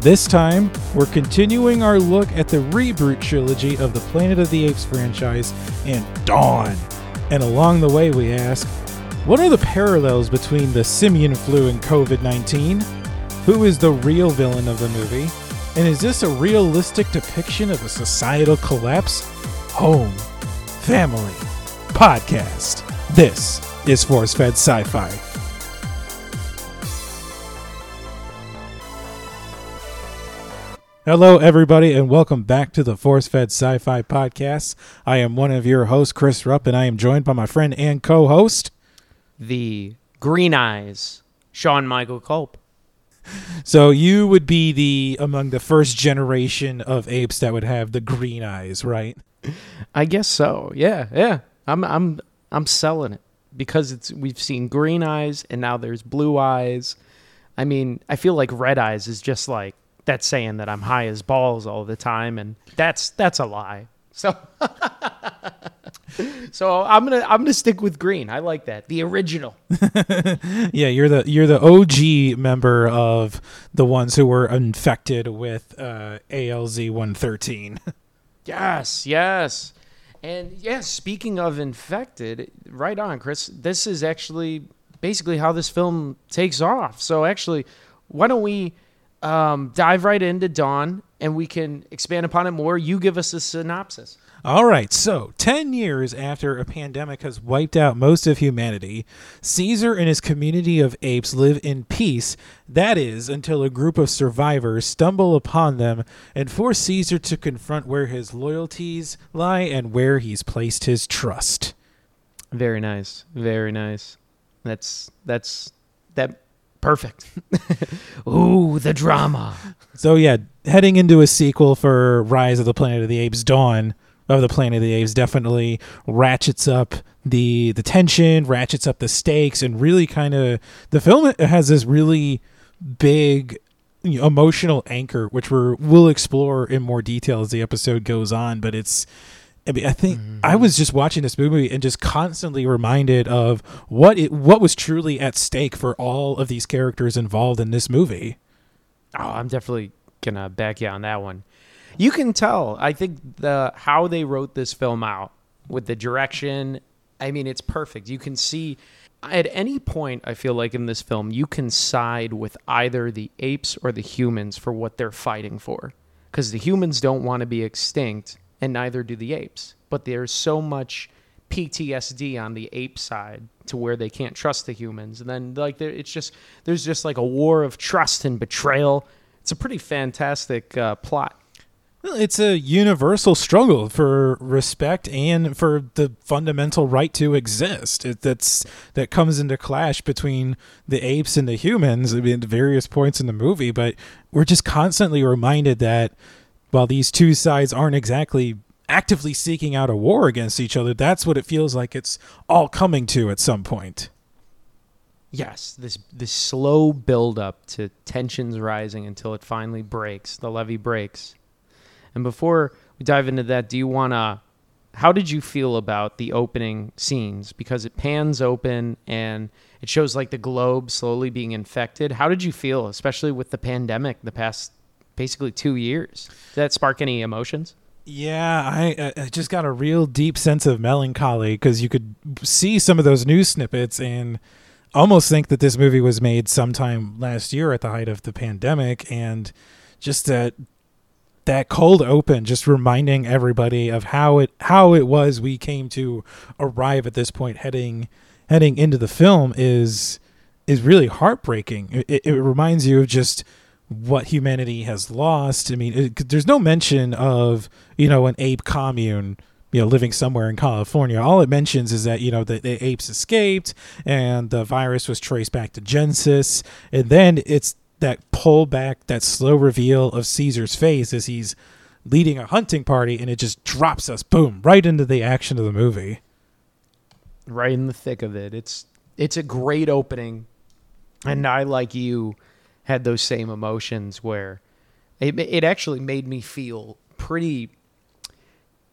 This time, we're continuing our look at the reboot trilogy of the Planet of the Apes franchise and Dawn. And along the way, we ask, what are the parallels between the simian flu and COVID 19? Who is the real villain of the movie? And is this a realistic depiction of a societal collapse? Home, family, podcast. This is Force Fed Sci Fi. Hello, everybody, and welcome back to the Force Fed Sci Fi Podcast. I am one of your hosts, Chris Rupp, and I am joined by my friend and co host. the Green Eyes, Sean Michael Culp. So, you would be the among the first generation of apes that would have the green eyes, right? I guess so. Yeah, yeah. I'm I'm I'm selling it because it's we've seen green eyes and now there's blue eyes. I mean, I feel like red eyes is just like that's saying that I'm high as balls all the time and that's that's a lie. So So I'm going to I'm to stick with green. I like that. The original. Yeah, you're the you're the OG member of the ones who were infected with uh, ALZ 113. Yes, yes. And yeah, speaking of infected, right on, Chris. This is actually basically how this film takes off. So actually, why don't we um, dive right into Dawn and we can expand upon it more? You give us a synopsis. All right, so 10 years after a pandemic has wiped out most of humanity, Caesar and his community of apes live in peace. That is, until a group of survivors stumble upon them and force Caesar to confront where his loyalties lie and where he's placed his trust. Very nice. Very nice. That's that's that perfect. Ooh, the drama. So, yeah, heading into a sequel for Rise of the Planet of the Apes Dawn of the Planet of the Apes definitely ratchets up the the tension, ratchets up the stakes, and really kind of the film has this really big emotional anchor, which we're we'll explore in more detail as the episode goes on. But it's, I mean, I think mm-hmm. I was just watching this movie and just constantly reminded of what it what was truly at stake for all of these characters involved in this movie. Oh, I'm definitely gonna back you on that one. You can tell. I think the how they wrote this film out with the direction. I mean, it's perfect. You can see at any point. I feel like in this film, you can side with either the apes or the humans for what they're fighting for, because the humans don't want to be extinct, and neither do the apes. But there's so much PTSD on the ape side to where they can't trust the humans, and then like it's just there's just like a war of trust and betrayal. It's a pretty fantastic uh, plot. It's a universal struggle for respect and for the fundamental right to exist. It, that's that comes into clash between the apes and the humans. I mean, at various points in the movie, but we're just constantly reminded that while these two sides aren't exactly actively seeking out a war against each other, that's what it feels like it's all coming to at some point. Yes, this this slow build up to tensions rising until it finally breaks. The levee breaks. And before we dive into that, do you want to how did you feel about the opening scenes because it pans open and it shows like the globe slowly being infected. How did you feel especially with the pandemic the past basically 2 years? Did that spark any emotions? Yeah, I, I just got a real deep sense of melancholy because you could see some of those news snippets and almost think that this movie was made sometime last year at the height of the pandemic, and just that that cold open, just reminding everybody of how it how it was we came to arrive at this point, heading heading into the film is is really heartbreaking. It, it reminds you of just what humanity has lost. I mean, it, there's no mention of you know an ape commune, you know, living somewhere in California. All it mentions is that you know the, the apes escaped and the virus was traced back to Genesis, and then it's that pullback, that slow reveal of Caesar's face as he's leading a hunting party, and it just drops us, boom, right into the action of the movie. right in the thick of it. It's it's a great opening, and I like you had those same emotions where it it actually made me feel pretty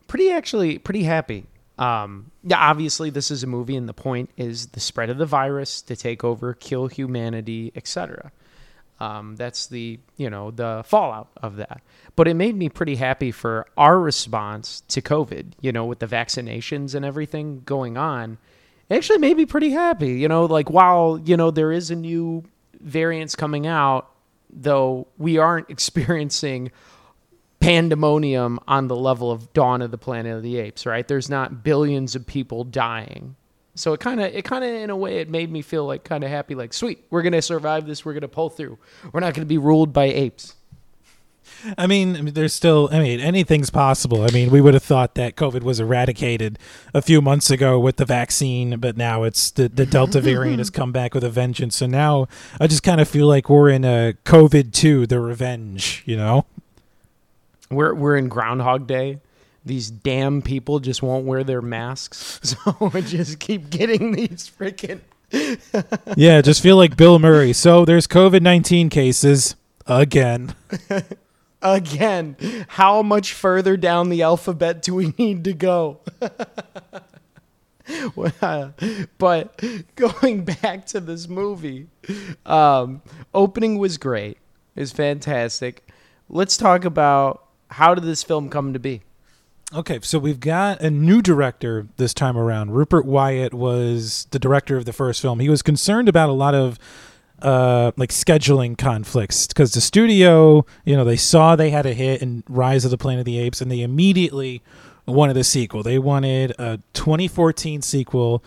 pretty actually pretty happy. Um, yeah, obviously this is a movie, and the point is the spread of the virus to take over, kill humanity, etc. Um, that's the you know the fallout of that. But it made me pretty happy for our response to COVID. You know, with the vaccinations and everything going on, it actually made me pretty happy. You know, like while you know there is a new variants coming out, though we aren't experiencing pandemonium on the level of Dawn of the Planet of the Apes, right? There's not billions of people dying. So it kind of, it kind of, in a way, it made me feel like kind of happy, like, sweet, we're gonna survive this, we're gonna pull through. We're not gonna be ruled by apes. I mean, there's still, I mean, anything's possible. I mean, we would have thought that COVID was eradicated a few months ago with the vaccine, but now it's the, the Delta variant has come back with a vengeance. So now I just kind of feel like we're in a COVID 2, the revenge, you know? We're we're in Groundhog Day. These damn people just won't wear their masks, so we just keep getting these freaking. yeah, just feel like Bill Murray. So there's COVID 19 cases again. Again, how much further down the alphabet do we need to go? but going back to this movie, um, opening was great. It's fantastic. Let's talk about how did this film come to be? Okay, so we've got a new director this time around. Rupert Wyatt was the director of the first film. He was concerned about a lot of uh, like scheduling conflicts because the studio, you know, they saw they had a hit in Rise of the Planet of the Apes, and they immediately wanted a sequel. They wanted a 2014 sequel.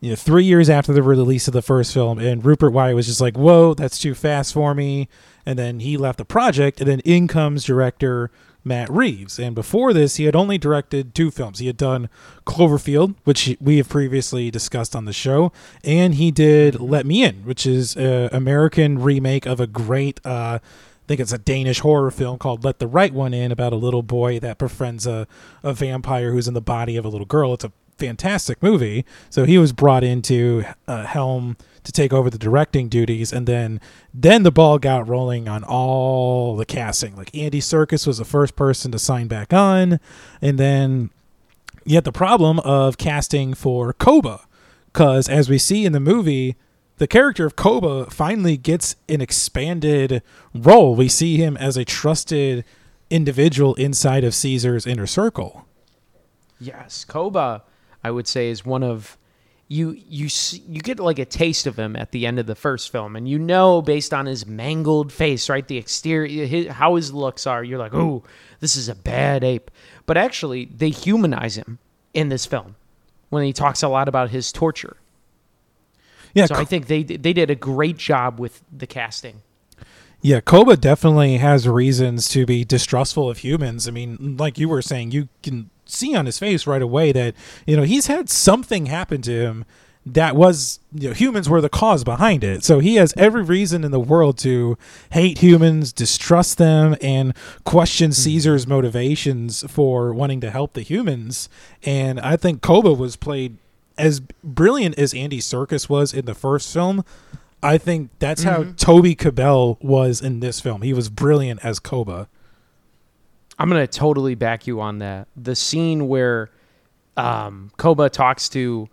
You know, three years after the release of the first film, and Rupert Wyatt was just like, "Whoa, that's too fast for me." And then he left the project, and then in comes director Matt Reeves. And before this, he had only directed two films. He had done Cloverfield, which we have previously discussed on the show, and he did Let Me In, which is an American remake of a great. Uh, I think it's a Danish horror film called Let the Right One In about a little boy that befriends a, a vampire who's in the body of a little girl. It's a fantastic movie. So he was brought into uh, Helm to take over the directing duties, and then then the ball got rolling on all the casting. Like Andy Serkis was the first person to sign back on, and then you had the problem of casting for Koba, because as we see in the movie. The character of Koba finally gets an expanded role. We see him as a trusted individual inside of Caesar's inner circle. Yes, Koba, I would say, is one of you you you get like a taste of him at the end of the first film, and you know based on his mangled face, right, the exterior, his, how his looks are, you're like, oh, this is a bad ape. But actually, they humanize him in this film when he talks a lot about his torture. Yeah, so I think they they did a great job with the casting. Yeah, Koba definitely has reasons to be distrustful of humans. I mean, like you were saying, you can see on his face right away that you know he's had something happen to him that was you know humans were the cause behind it. So he has every reason in the world to hate humans distrust them and question mm-hmm. caesar's motivations for wanting to help the humans. And i think koba was played as brilliant as andy serkis was in the first film. I think that's mm-hmm. how toby kebbell was in this film. He was brilliant as koba I'm gonna totally back you on that. The scene where um, Koba talks to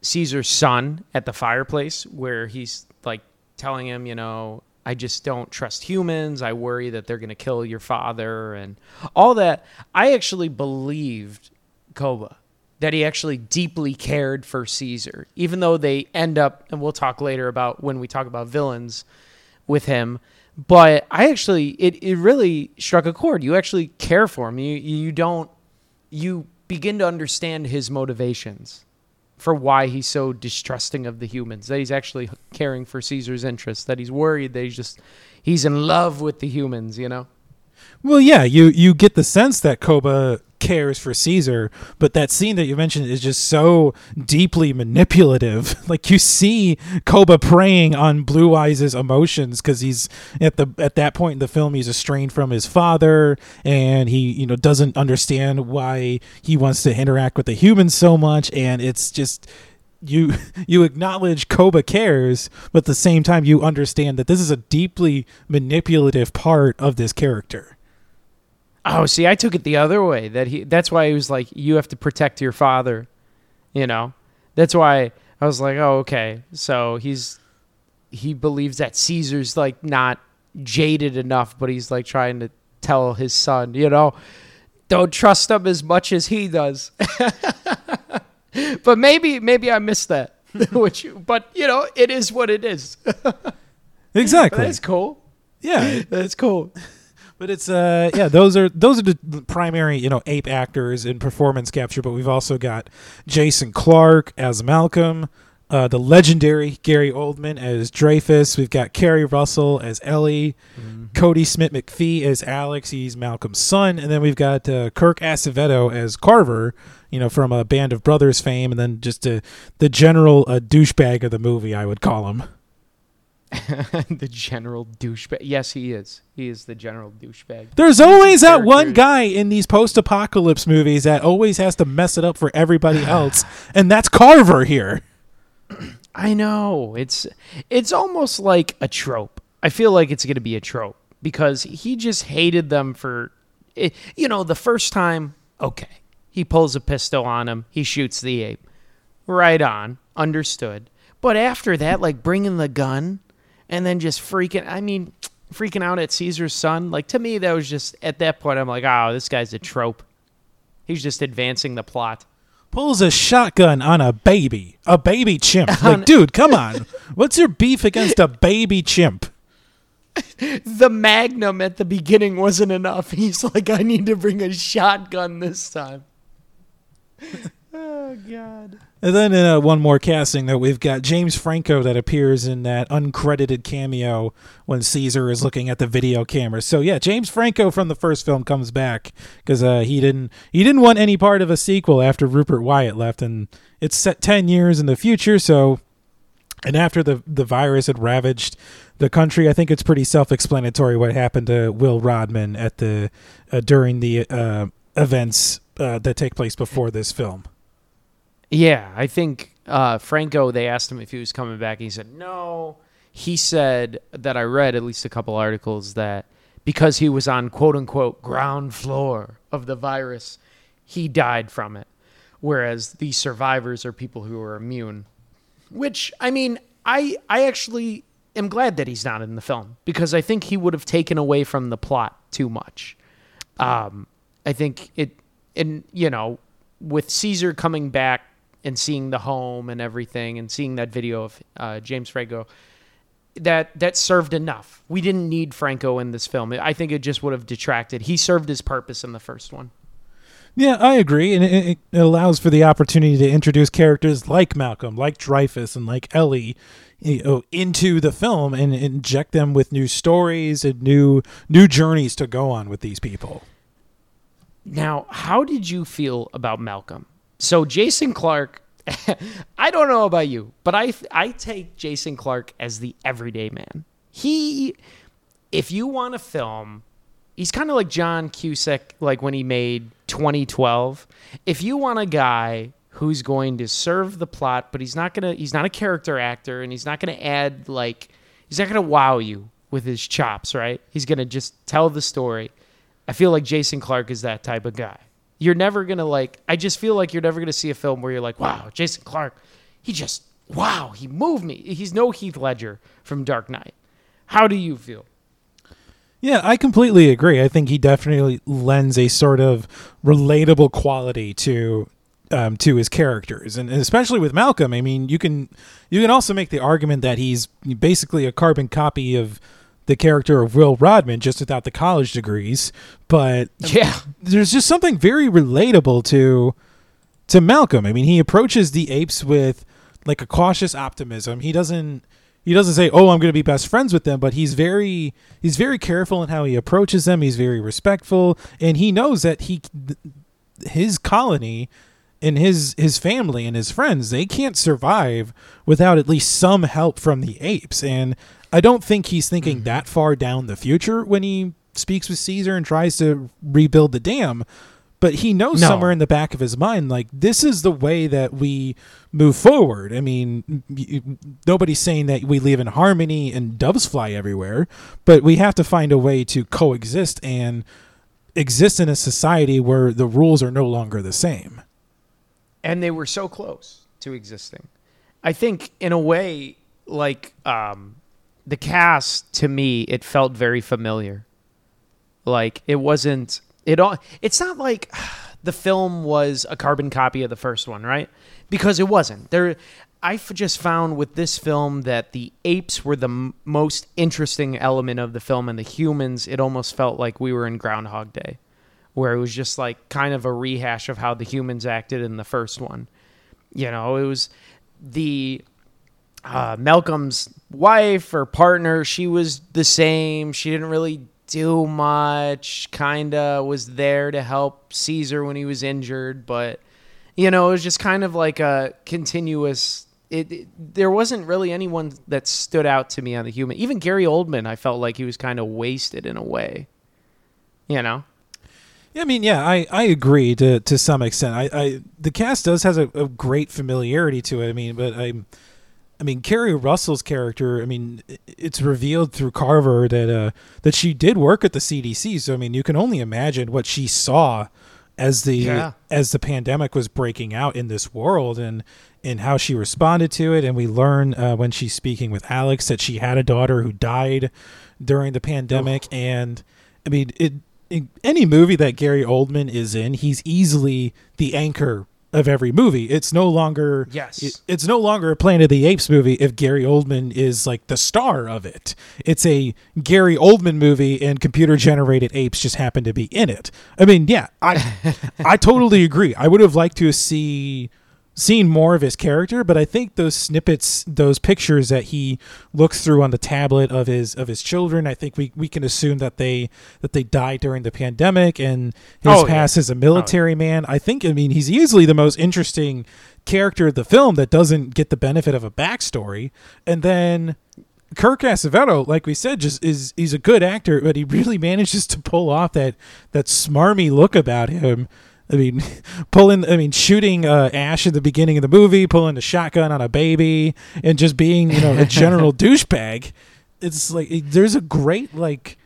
Caesar's son at the fireplace, where he's like telling him, you know, I just don't trust humans. I worry that they're gonna kill your father and all that. I actually believed Koba that he actually deeply cared for Caesar, even though they end up, and we'll talk later about when we talk about villains with him but I actually it, it really struck a chord. You actually care for him. You you don't you begin to understand his motivations for why he's so distrusting of the humans. That he's actually caring for Caesar's interests. That he's worried that he's just he's in love with the humans. You know. Well, yeah, you you get the sense that Koba cares for Caesar, but that scene that you mentioned is just so deeply manipulative. Like you see Koba preying on Blue Eyes' emotions because he's at the at that point in the film he's estranged from his father and he you know doesn't understand why he wants to interact with the humans so much, and it's just you you acknowledge Koba cares, but at the same time you understand that this is a deeply manipulative part of this character. Oh, see, I took it the other way. That he that's why he was like, You have to protect your father. You know? That's why I was like, Oh, okay. So he's he believes that Caesar's like not jaded enough, but he's like trying to tell his son, you know, don't trust him as much as he does. but maybe maybe I missed that. Which, but you know, it is what it is. Exactly. That's cool. yeah. That's cool. But it's uh yeah those are those are the primary you know ape actors in performance capture. But we've also got Jason Clarke as Malcolm, uh, the legendary Gary Oldman as Dreyfus. We've got Keri Russell as Ellie, Kodi Smit-McPhee as Alex. He's Malcolm's son, and then we've got uh, Kirk Acevedo as Carver. You know from a Band of Brothers fame, and then just uh, the general uh, douchebag of the movie, I would call him. the general douchebag. Yes, he is. He is the general douchebag. There's always that one guy in these post-apocalypse movies that always has to mess it up for everybody else, and that's Carver here. I know. It's it's almost like a trope. I feel like it's going to be a trope because he just hated them for it, you know, the first time, okay. He pulls a pistol on him, he shoots the ape. Right on. Understood. But after that, like bringing the gun and then just freaking I mean, freaking out at Caesar's son, like to me that was just at that point I'm like, "Oh, this guy's a trope." He's just advancing the plot. Pulls a shotgun on a baby, a baby chimp. Like, dude, come on. What's your beef against a baby chimp? the magnum at the beginning wasn't enough. He's like, I need to bring a shotgun this time. oh God. And then uh, one more casting that we've got James Franco that appears in that uncredited cameo when Caesar is looking at the video camera. So yeah, James Franco from the first film comes back because uh, he didn't he didn't want any part of a sequel after Rupert Wyatt left, and it's set ten years in the future. So and after the the virus had ravaged the country, I think it's pretty self-explanatory what happened to Will Rodman at the uh, during the uh, events uh, that take place before this film. Yeah, I think uh, Franco. They asked him if he was coming back. and He said no. He said that I read at least a couple articles that because he was on quote unquote ground floor of the virus, he died from it. Whereas the survivors are people who are immune. Which I mean, I I actually am glad that he's not in the film because I think he would have taken away from the plot too much. Um, I think it, and you know, with Caesar coming back and seeing the home and everything, and seeing that video of uh, James Franco, that that served enough. We didn't need Franco in this film. I think it just would have detracted. He served his purpose in the first one. Yeah, I agree, and it, it allows for the opportunity to introduce characters like Malcolm, like Dreyfus, and like Ellie, you know, into the film and inject them with new stories and new new journeys to go on with these people. Now, how did you feel about Malcolm? So Jason Clarke, I don't know about you, but I I take Jason Clarke as the everyday man. He if you want to film, he's kind of like John Cusack like when he made 2012. If you want a guy who's going to serve the plot, but he's not to he's not a character actor and he's not to add like he's not to wow you with his chops, right? He's to just tell the story. I feel like Jason Clarke is that type of guy. You're never to like I just feel like you're never to see a film where you're like, "Wow, Jason Clarke, he just wow, he moved me." He's no Heath Ledger from Dark Knight. How do you feel? Yeah, I completely agree. I think he definitely lends a sort of relatable quality to um, to his characters, and especially with Malcolm. I mean, you can you can also make the argument that he's basically a carbon copy of the character of Will Rodman, just without the college degrees. But Yeah. there's just something very relatable to to Malcolm. I mean, he approaches the apes with like a cautious optimism. He doesn't he doesn't say, "Oh, I'm going to be best friends with them," but he's very he's very careful in how he approaches them. He's very respectful, and he knows that he his colony and his his family and his friends they can't survive without at least some help from the apes. And I don't think he's thinking that far down the future when he speaks with Caesar and tries to rebuild the dam. But he knows No. somewhere in the back of his mind, like this is the way that we move forward. I mean, y- y- nobody's saying that we live in harmony and doves fly everywhere, but we have to find a way to coexist and exist in a society where the rules are no longer the same. and they were so close to existing. I think, in a way, like um, the cast to me, it felt very familiar. Like it wasn't it all. It's not like the film was a carbon copy of the first one, right? Because it wasn't. There, I just found with this film that the apes were the m- most interesting element of the film, and the humans. It almost felt like we were in Groundhog Day, where it was just like kind of a rehash of how the humans acted in the first one. You know, it was the uh, Malcolm's wife or partner. She was the same. She didn't really do much. Kinda was there to help Caesar when he was injured, but you know, it was just kind of like a continuous. It, it, there wasn't really anyone that stood out to me on the human. Even Gary Oldman, I felt like he was kind of wasted in a way. You know. Yeah, I mean, yeah, I, I agree to to some extent. I, I the cast does has a, a great familiarity to it. I mean, but I'm I mean, Keri Russell's character. I mean, it's revealed through Carver that uh, that she did work at the CDC. So I mean, you can only imagine what she saw as the Yeah. as the pandemic was breaking out in this world, and and how she responded to it. And we learn uh, when she's speaking with Alex that she had a daughter who died during the pandemic. And I mean, it in any movie that Gary Oldman is in, he's easily the anchor of every movie. It's no longer Yes. it- it's no longer a Planet of the Apes movie if Gary Oldman is like the star of it. It's a Gary Oldman movie and computer generated apes just happen to be in it. I mean, yeah, I I totally agree. I would have liked to see seen more of his character, but I think those snippets, those pictures that he looks through on the tablet of his of his children, I think we, we can assume that they that they died during the pandemic and his Oh, yeah. past as a oh, military man. I think I mean he's easily the most interesting character of the film that doesn't get the benefit of a backstory. And then Kirk Acevedo, like we said, just is he's a good actor, but he really manages to pull off that that smarmy look about him. I mean, pulling, I mean, shooting uh, Ash at the beginning of the movie, pulling the shotgun on a baby, and just being, you know, a general douchebag. It's like it- there's a great like.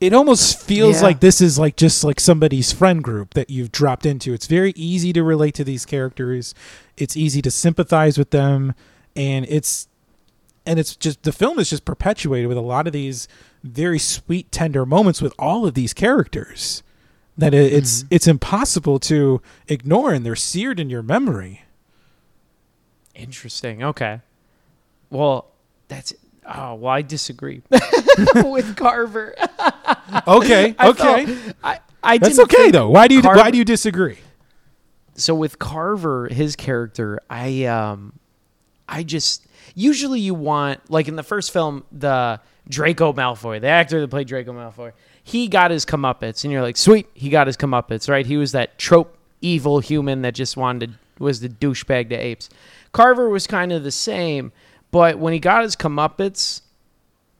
It almost feels Yeah. like this is like just like somebody's friend group that you've dropped into. It's very easy to relate to these characters. It's easy to sympathize with them, and it's and it's just the film is just perpetuated with a lot of these very sweet tender moments with all of these characters that it, it's it's impossible to ignore and they're seared in your memory Interesting. Okay. Well, that's oh well, I disagree with Carver. okay I okay felt- I, I that's didn't okay though why do you Carver- why do you disagree so with Carver, his character, I um, I just usually you want like in the first film, the Draco Malfoy, the actor that played Draco Malfoy, he got his comeuppance, and you're like, sweet, he got his comeuppance, right? He was that trope evil human that just wanted to, was the douchebag to apes. Carver was kind of the same, but when he got his comeuppance,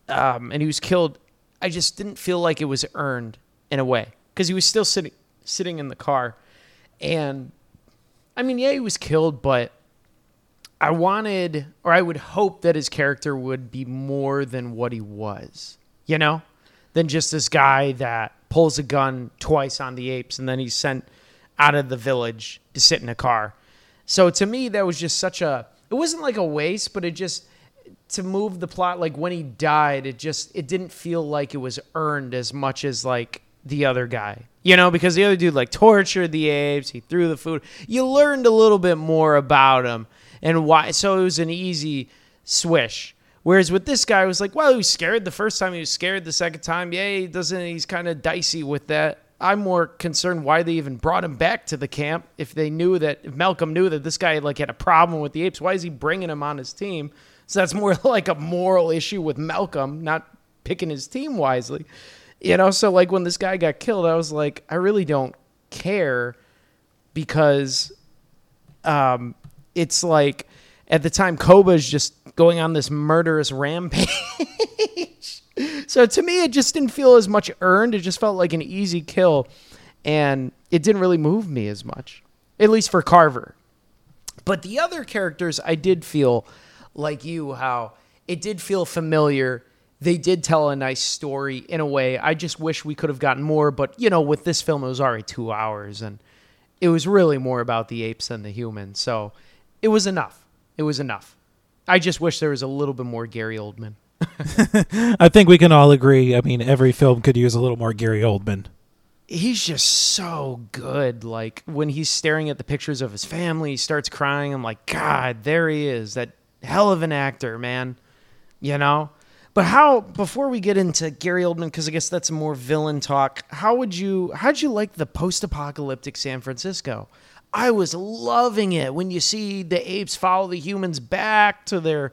um, and he was killed, I just didn't feel like it was earned in a way because he was still sitting sitting in the car, and I mean, yeah, he was killed, but I wanted, or I would hope that his character would be more than what he was, you know, than just this guy that pulls a gun twice on the apes and then he's sent out of the village to sit in a car. So to me, that was just such a, it wasn't like a waste, but it just, to move the plot, like when he died, it just, it didn't feel like it was earned as much as like the other guy. You know, because the other dude like tortured the apes, he threw the food. You learned a little bit more about him and why. So it was an easy swish. Whereas with this guy, it was like, well, he was scared the first time, he was scared the second time. Yeah, he doesn't. He's kind of dicey with that. I'm more concerned why they even brought him back to the camp if they knew that if Malcolm knew that this guy like had a problem with the apes. Why is he bringing him on his team? So that's more like a moral issue with Malcolm, not picking his team wisely. You know, so like when this guy got killed, I was like, I really don't care because um, it's like at the time Koba's just going on this murderous rampage. so to me, it just didn't feel as much earned. It just felt like an easy kill, and it didn't really move me as much, at least for Carver. But the other characters, I did feel like you, how it did feel familiar. They did tell a nice story in a way. I just wish we could have gotten more. But, you know, with this film, it was already two hours and it was really more about the apes than the humans. So it was enough. It was enough. I just wish there was a little bit more Gary Oldman. I think we can all agree. I mean, every film could use a little more Gary Oldman. He's just so good. Like when he's staring at the pictures of his family, he starts crying. I'm like, God, there he is. That hell of an actor, man. You know? But how before we get into Gary Oldman, because I guess that's more villain talk, how would you how'd you like the post apocalyptic San Francisco? I was loving it when you see the apes follow the humans back to their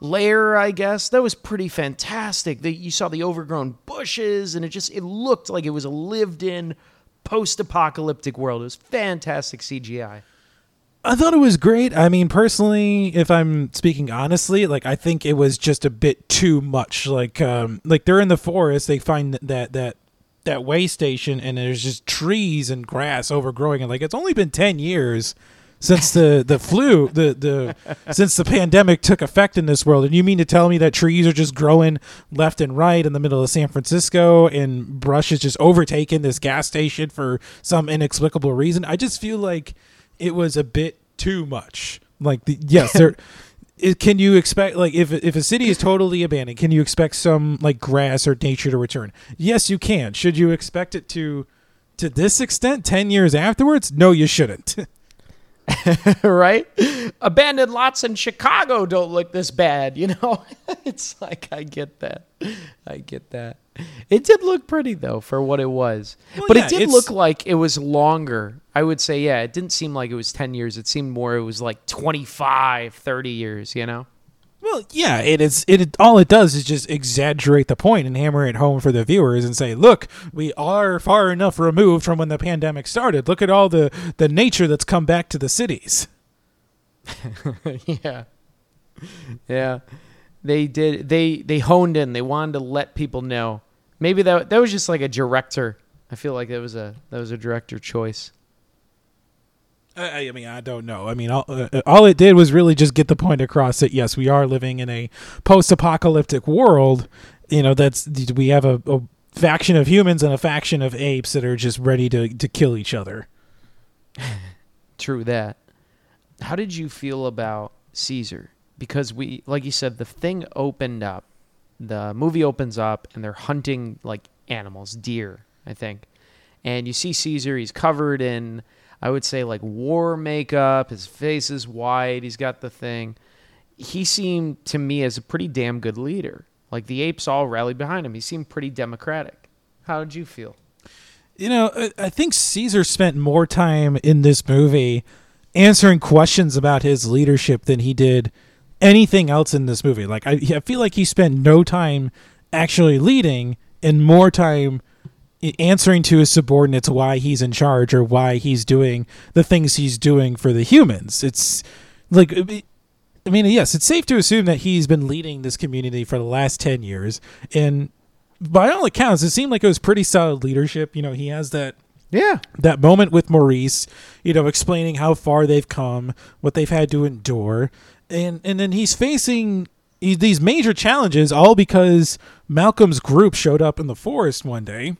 lair, I guess. That was pretty fantastic. The, you saw the overgrown bushes and it just it looked like it was a lived in post apocalyptic world. It was fantastic CGI. I thought it was great. I mean, personally, if I'm speaking honestly, like I think it was just a bit too much. Like, um, like they're in the forest, they find that that that way station, and there's just trees and grass overgrowing, and like it's only been ten years since the the flu, the the since the pandemic took effect in this world, and you mean to tell me that trees are just growing left and right in the middle of San Francisco, and brush is just overtaking this gas station for some inexplicable reason? I just feel like it was a bit too much. Like the yes, there. Can you expect like if if a city is totally abandoned, can you expect some like grass or nature to return? Yes, you can. Should you expect it to to this extent 10 years afterwards? No, you shouldn't. right? Abandoned lots in Chicago don't look this bad, you know? it's like I get that. I get that. It did look pretty though for what it was. Well, but yeah, it did look like it was longer. I would say yeah, it didn't seem like it was 10 years. It seemed more it was like 25, 30 years, you know? Well, yeah, it is. It all it does is just exaggerate the point and hammer it home for the viewers and say, "Look, we are far enough removed from when the pandemic started. Look at all the the nature that's come back to the cities." yeah. Yeah. They did they they honed in. They wanted to let people know. Maybe that that was just like a director. I feel like that was a that was a director choice. I, I mean, I don't know. I mean, all, uh, all it did was really just get the point across that yes, we are living in a post-apocalyptic world. You know, that's we have a, a faction of humans and a faction of apes that are just ready to to kill each other. True that. How did you feel about Caesar? Because we like you said the thing opened up. The movie opens up and they're hunting like animals, deer, I think. And you see Caesar, he's covered in I would say like war makeup, his face is white, he's got the thing. He seemed to me as a pretty damn good leader. Like the apes all rallied behind him. He seemed pretty democratic. How did you feel? You know, I- think Caesar spent more time in this movie answering questions about his leadership than he did anything else in this movie. Like, I, I feel like he spent no time actually leading and more time answering to his subordinates why he's in charge or why he's doing the things he's doing for the humans. It's like, I mean, yes, it's safe to assume that he's been leading this community for the last 10 years. And by all accounts, it seemed like it was pretty solid leadership. You know, he has that Yeah. that moment with Maurice, you know, explaining how far they've come, what they've had to endure, and and then he's facing these major challenges all because Malcolm's group showed up in the forest one day.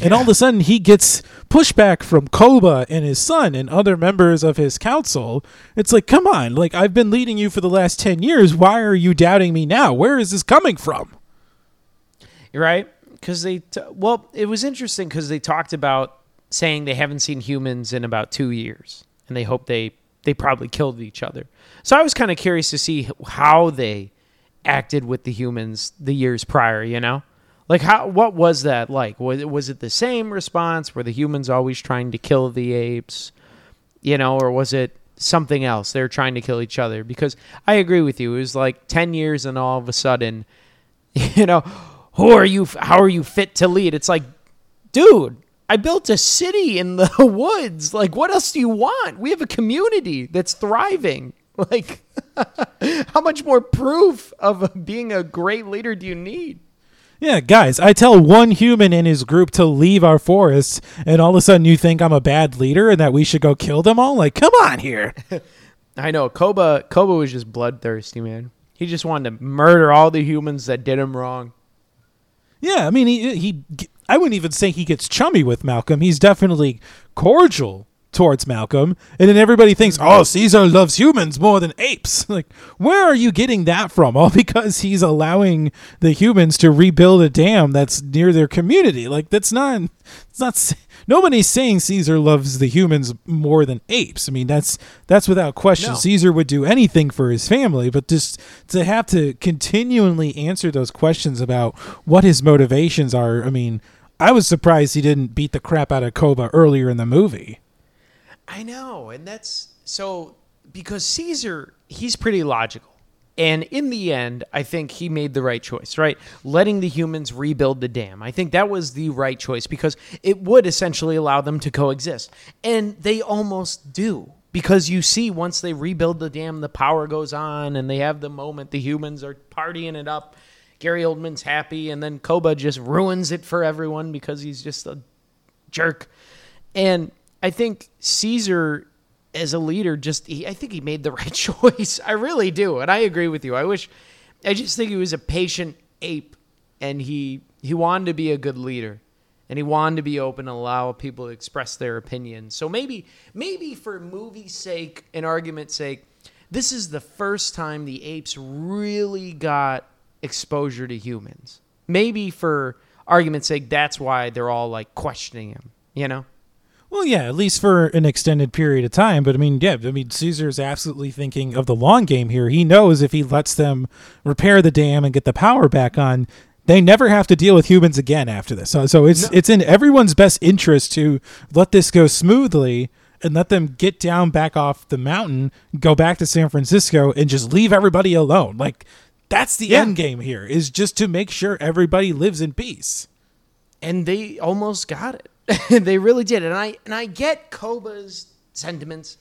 And all of a sudden, he gets pushback from Koba and his son and other members of his council. It's like, come on, like I've been leading you for the last ten years. Why are you doubting me now? Where is this coming from? right? Because they, t- well, it was interesting because they talked about saying they haven't seen humans in about two years, and they hope they they probably killed each other. So I was kind of curious to see how they acted with the humans the years prior. You know, like how what was that like? Was it was it the same response? Were the humans always trying to kill the apes? You know, or was it something else? They're trying to kill each other because I agree with you. It was like ten years, and all of a sudden, you know, who are you? How are you fit to lead? It's like, dude, I built a city in the woods. Like, what else do you want? We have a community that's thriving. Like, how much more proof of being a great leader do you need? Yeah, guys, I tell one human in his group to leave our forests, and all of a sudden you think I'm a bad leader and that we should go kill them all? Like, come on here. I know Koba. Koba was just bloodthirsty, man. He just wanted to murder all the humans that did him wrong. Yeah, I mean, he, he, I wouldn't even say he gets chummy with Malcolm. He's definitely cordial towards Malcolm, and then everybody thinks, mm-hmm. "Oh, Caesar loves humans more than apes." Like, where are you getting that from? All because he's allowing the humans to rebuild a dam that's near their community. Like, that's not. It's not. Nobody's saying Caesar loves the humans more than apes. I mean, that's that's without question. No. Caesar would do anything for his family, but just to have to continually answer those questions about what his motivations are. I mean, I was surprised he didn't beat the crap out of Koba earlier in the movie. I know, and that's so because Caesar, he's pretty logical. And in the end, I think he made the right choice, right? Letting the humans rebuild the dam. I think that was the right choice because it would essentially allow them to coexist. And they almost do. Because you see, once they rebuild the dam, the power goes on and they have the moment the humans are partying it up. Gary Oldman's happy, and then Koba just ruins it for everyone because he's just a jerk. And I think Caesar, as a leader, just he, I think he made the right choice. I really do, and I agree with you. I wish, I just think he was a patient ape, and he he wanted to be a good leader, and he wanted to be open and allow people to express their opinions. So maybe maybe for movie's sake and argument's sake, this is the first time the apes really got exposure to humans. Maybe for argument's sake, that's why they're all like questioning him. You know. Well, yeah, at least for an extended period of time. But I mean, yeah, I mean, Caesar's absolutely thinking of the long game here. He knows if he lets them repair the dam and get the power back on, they never have to deal with humans again after this. So, so it's it's in everyone's best interest to let this go smoothly and let them get down back off the mountain, go back to San Francisco, and just leave everybody alone. Like that's the Yeah. end game here is just to make sure everybody lives in peace. and they almost got it. they really did, and I and I get Koba's sentiments.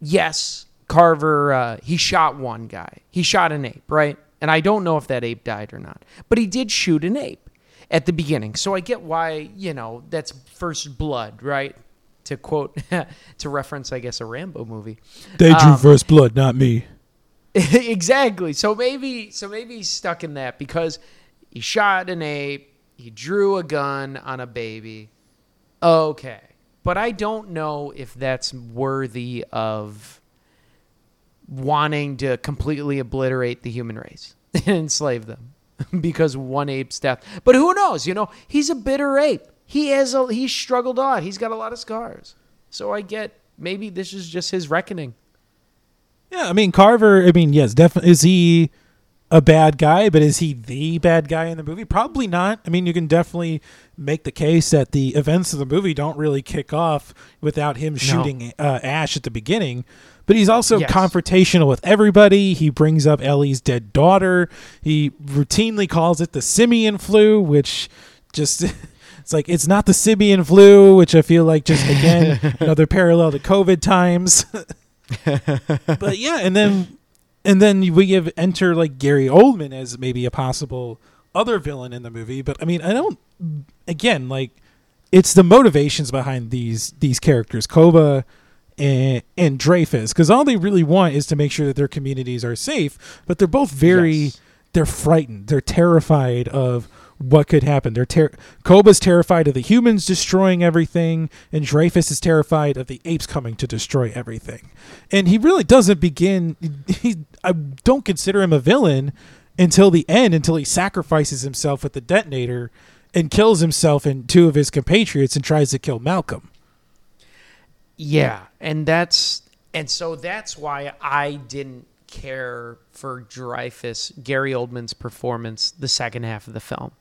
Yes, Carver. Uh, he shot one guy. He shot an ape, right? And I don't know if that ape died or not, but he did shoot an ape at the beginning. So I get why you know that's first blood, right? To quote, to reference, I guess, a Rambo movie. They drew Um, first blood, not me. exactly. So maybe so maybe he's stuck in that because he shot an ape, he drew a gun on a baby. Okay. But I don't know if that's worthy of wanting to completely obliterate the human race and enslave them because one ape's death. But who knows, you know, he's a bitter ape. He has a he's struggled on. He's got a lot of scars. So I get maybe this is just his reckoning. Yeah, I mean Carver. I mean, yes, definitely. Is he a bad guy? But is he the bad guy in the movie? Probably not. I mean, you can definitely make the case that the events of the movie don't really kick off without him shooting uh, Ash at the beginning. But he's also Yes. confrontational with everybody. He brings up Ellie's dead daughter. He routinely calls it the simian flu, which just. It's like it's not the simian flu, which I feel like just again another parallel to COVID times. but yeah, and then and then we give enter like Gary Oldman as maybe a possible other villain in the movie. But I mean, I don't. Again, like it's the motivations behind these these characters, Koba and and Dreyfus, because all they really want is to make sure that their communities are safe. But they're both very Yes. They're frightened. They're terrified of what could happen. They're ter- Koba's terrified of the humans destroying everything, and Dreyfus is terrified of the apes coming to destroy everything. And he really doesn't begin. He I don't consider him a villain until the end, until he sacrifices himself with the detonator and kills himself and two of his compatriots and tries to kill Malcolm. Yeah, and that's and so that's why I didn't care for Dreyfus, Gary Oldman's performance the second half of the film.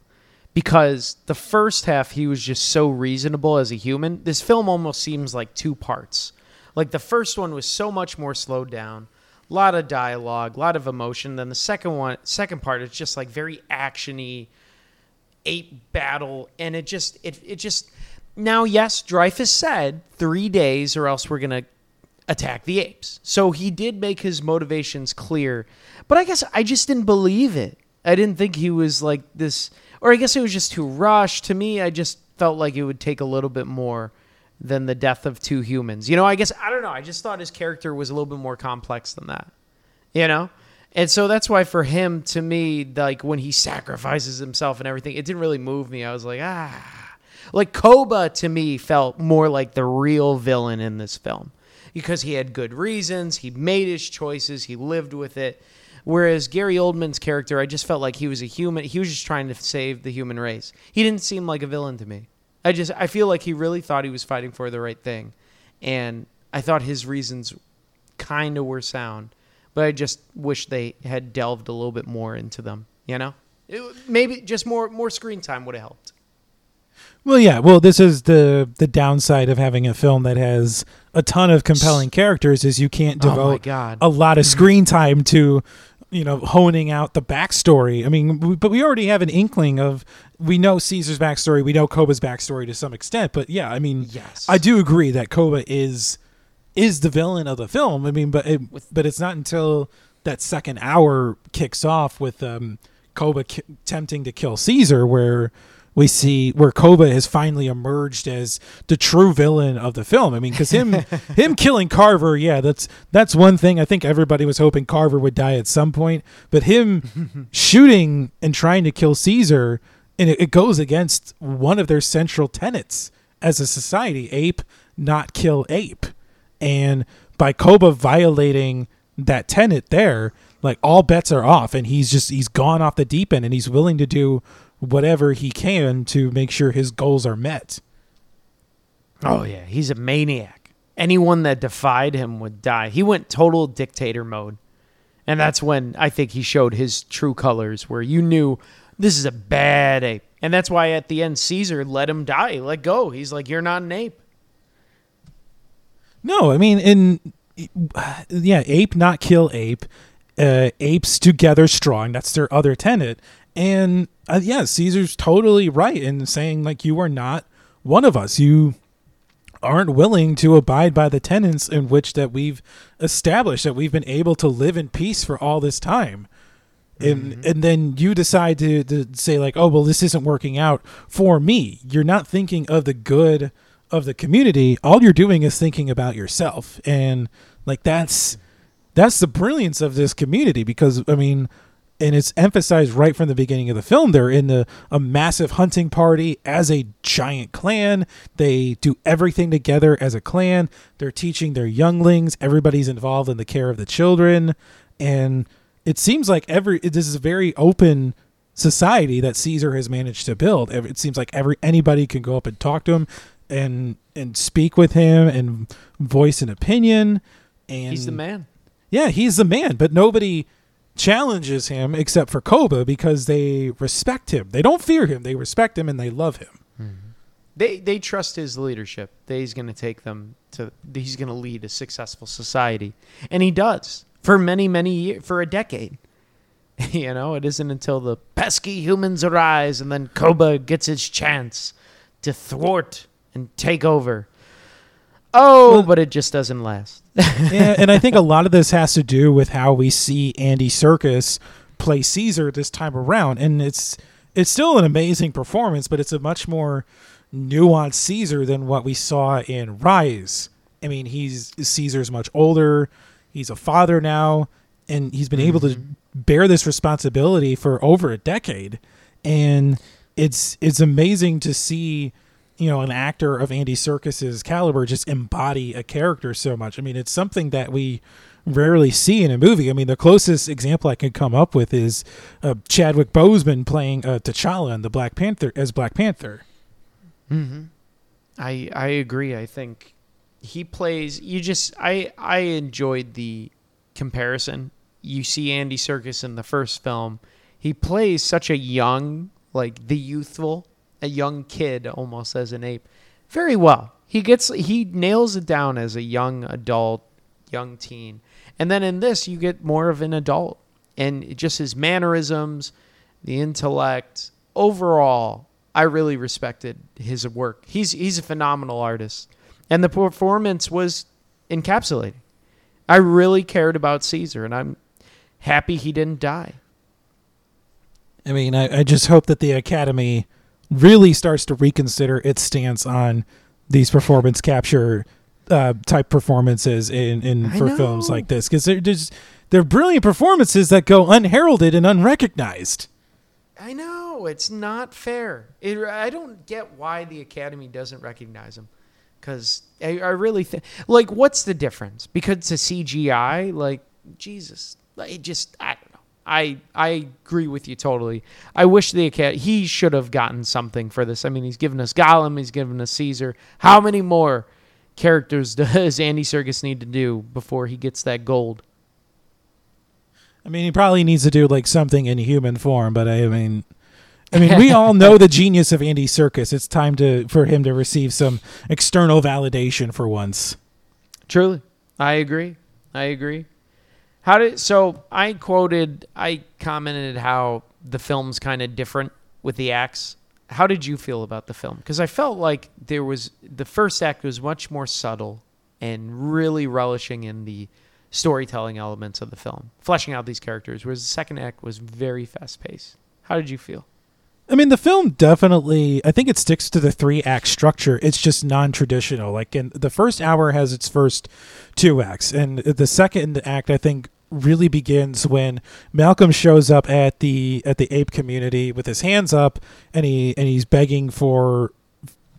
Because the first half he was just so reasonable as a human. This film almost seems like two parts. Like the first one was so much more slowed down, a lot of dialogue, a lot of emotion. Then the second one, second part, is just like very actiony, ape battle and it just it, it just now yes dreyfus said three days or else we're gonna attack the apes. So he did make his motivations clear but i guess i just didn't believe it. I didn't think he was like this or i guess it was just too rushed. To me i just felt like it would take a little bit more than the death of two humans. You know i guess i don't know i just thought his character was a little bit more complex than that you know? And so that's why for him to me like when he sacrifices himself and everything it didn't really move me. I was like ah. Like Koba to me felt more like the real villain in this film because he had good reasons, he made his choices, he lived with it. Whereas Gary Oldman's character, I just felt like he was a human. He was just trying to save the human race. He didn't seem like a villain to me. I just I feel like he really thought he was fighting for the right thing, and I thought his reasons kind of were sound, but I just wish they had delved a little bit more into them. You know, it, maybe just more more screen time would have helped. Well, yeah. Well, this is the the downside of having a film that has a ton of compelling characters is you can't Oh devote God. a lot of screen time to you know honing out the backstory. I mean, we, but we already have an inkling of we know Caesar's backstory, we know Koba's backstory to some extent. But yeah, I mean, Yes. I do agree that Koba is is the villain of the film. I mean, but it, but it's not until that second hour kicks off with um, Koba ki- attempting to kill Caesar where we see where Koba has finally emerged as the true villain of the film. I mean, because him him killing Carver, yeah, that's that's one thing. I think everybody was hoping Carver would die at some point, but him shooting and trying to kill Caesar, and it, it goes against one of their central tenets as a society: ape, not kill ape. And by Koba violating that tenet there, like all bets are off and he's just he's gone off the deep end and he's willing to do whatever he can to make sure his goals are met. Oh yeah, he's a maniac. Anyone that defied him would die. He went total dictator mode. And that's when I think he showed his true colors where you knew this is a bad ape. And that's why at the end Caesar let him die. Let go. He's like you're not an ape. No, I mean in yeah, ape not kill ape. Uh, apes together strong. That's their other tenet. And uh, yeah, Caesar's totally right in saying like you are not one of us. You aren't willing to abide by the tenets in which that we've established that we've been able to live in peace for all this time. And and then you decide to, to say like, oh well, this isn't working out for me. You're not thinking of the good of the community. All you're doing is thinking about yourself. And like that's that's the brilliance of this community because I mean and it's emphasized right from the beginning of the film. They're in the, a massive hunting party as a giant clan. They do everything together as a clan. They're teaching their younglings. Everybody's involved in the care of the children. And it seems like every this is a very open society that caesar has managed to build. It seems like every anybody can go up and talk to him and and speak with him and voice an opinion. And He's the man. yeah, he's the man, but nobody challenges him except for Koba because they respect him. They don't fear him, they respect him and they love him. Hmm. They they trust his leadership. That he's going to take them to. He's going to lead a successful society, and he does for many many years, for a decade. you know, it isn't until the pesky humans arise and then Koba gets his chance to thwart and take over. Oh, but it just doesn't last. yeah, and I think a lot of this has to do with how we see Andy Serkis play Caesar this time around, and it's it's still an amazing performance, but it's a much more nuanced Caesar than what we saw in Rise. I mean, he's Caesar's much older. He's a father now, and he's been able to mm-hmm. bear this responsibility for over a decade. And it's it's amazing to see, you know, an actor of Andy Serkis's caliber just embody a character so much. I mean, it's something that we rarely see in a movie. I mean, the closest example I can come up with is uh, Chadwick Boseman playing uh, T'Challa in the Black Panther as Black Panther. I I agree. I think he plays. You just I I enjoyed the comparison. You see Andy Serkis in the first film. He plays such a young, like the youthful, a young kid almost as an ape, very well. He gets he nails it down as a young adult, young teen, and then in this you get more of an adult, and just his mannerisms, the intellect, overall, I really respected his work. He's he's a phenomenal artist, and the performance was encapsulating. I really cared about Caesar, and I'm happy he didn't die. I mean, I, I just hope that the Academy really starts to reconsider its stance on these performance capture uh, type performances in, in for films like this because they're just they're brilliant performances that go unheralded and unrecognized. I know it's not fair. It, I don't get why the Academy doesn't recognize them Because I, I really think, like, what's the difference? Because it's a CGI, like Jesus, it just I know. I I agree with you totally. I wish the Academy he should have gotten something for this. I mean, he's given us Gollum, he's given us Caesar. How many more characters does Andy Serkis need to do before he gets that gold? I mean, he probably needs to do like something in human form, but I mean, I mean, we all know the genius of Andy Serkis. It's time to for him to receive some external validation for once. Truly, I agree. I agree. How did so? I quoted, I commented how the film's kind of different with the acts. How did you feel about the film? Because I felt like there was the first act was much more subtle and really relishing in the storytelling elements of the film, fleshing out these characters, whereas the second act was very fast paced. How did you feel? I mean, the film definitely, I think it sticks to the three act structure. It's just non traditional. Like, in the first hour has its first two acts, and the second act, I think, really begins when Malcolm shows up at the at the ape community with his hands up and he and he's begging for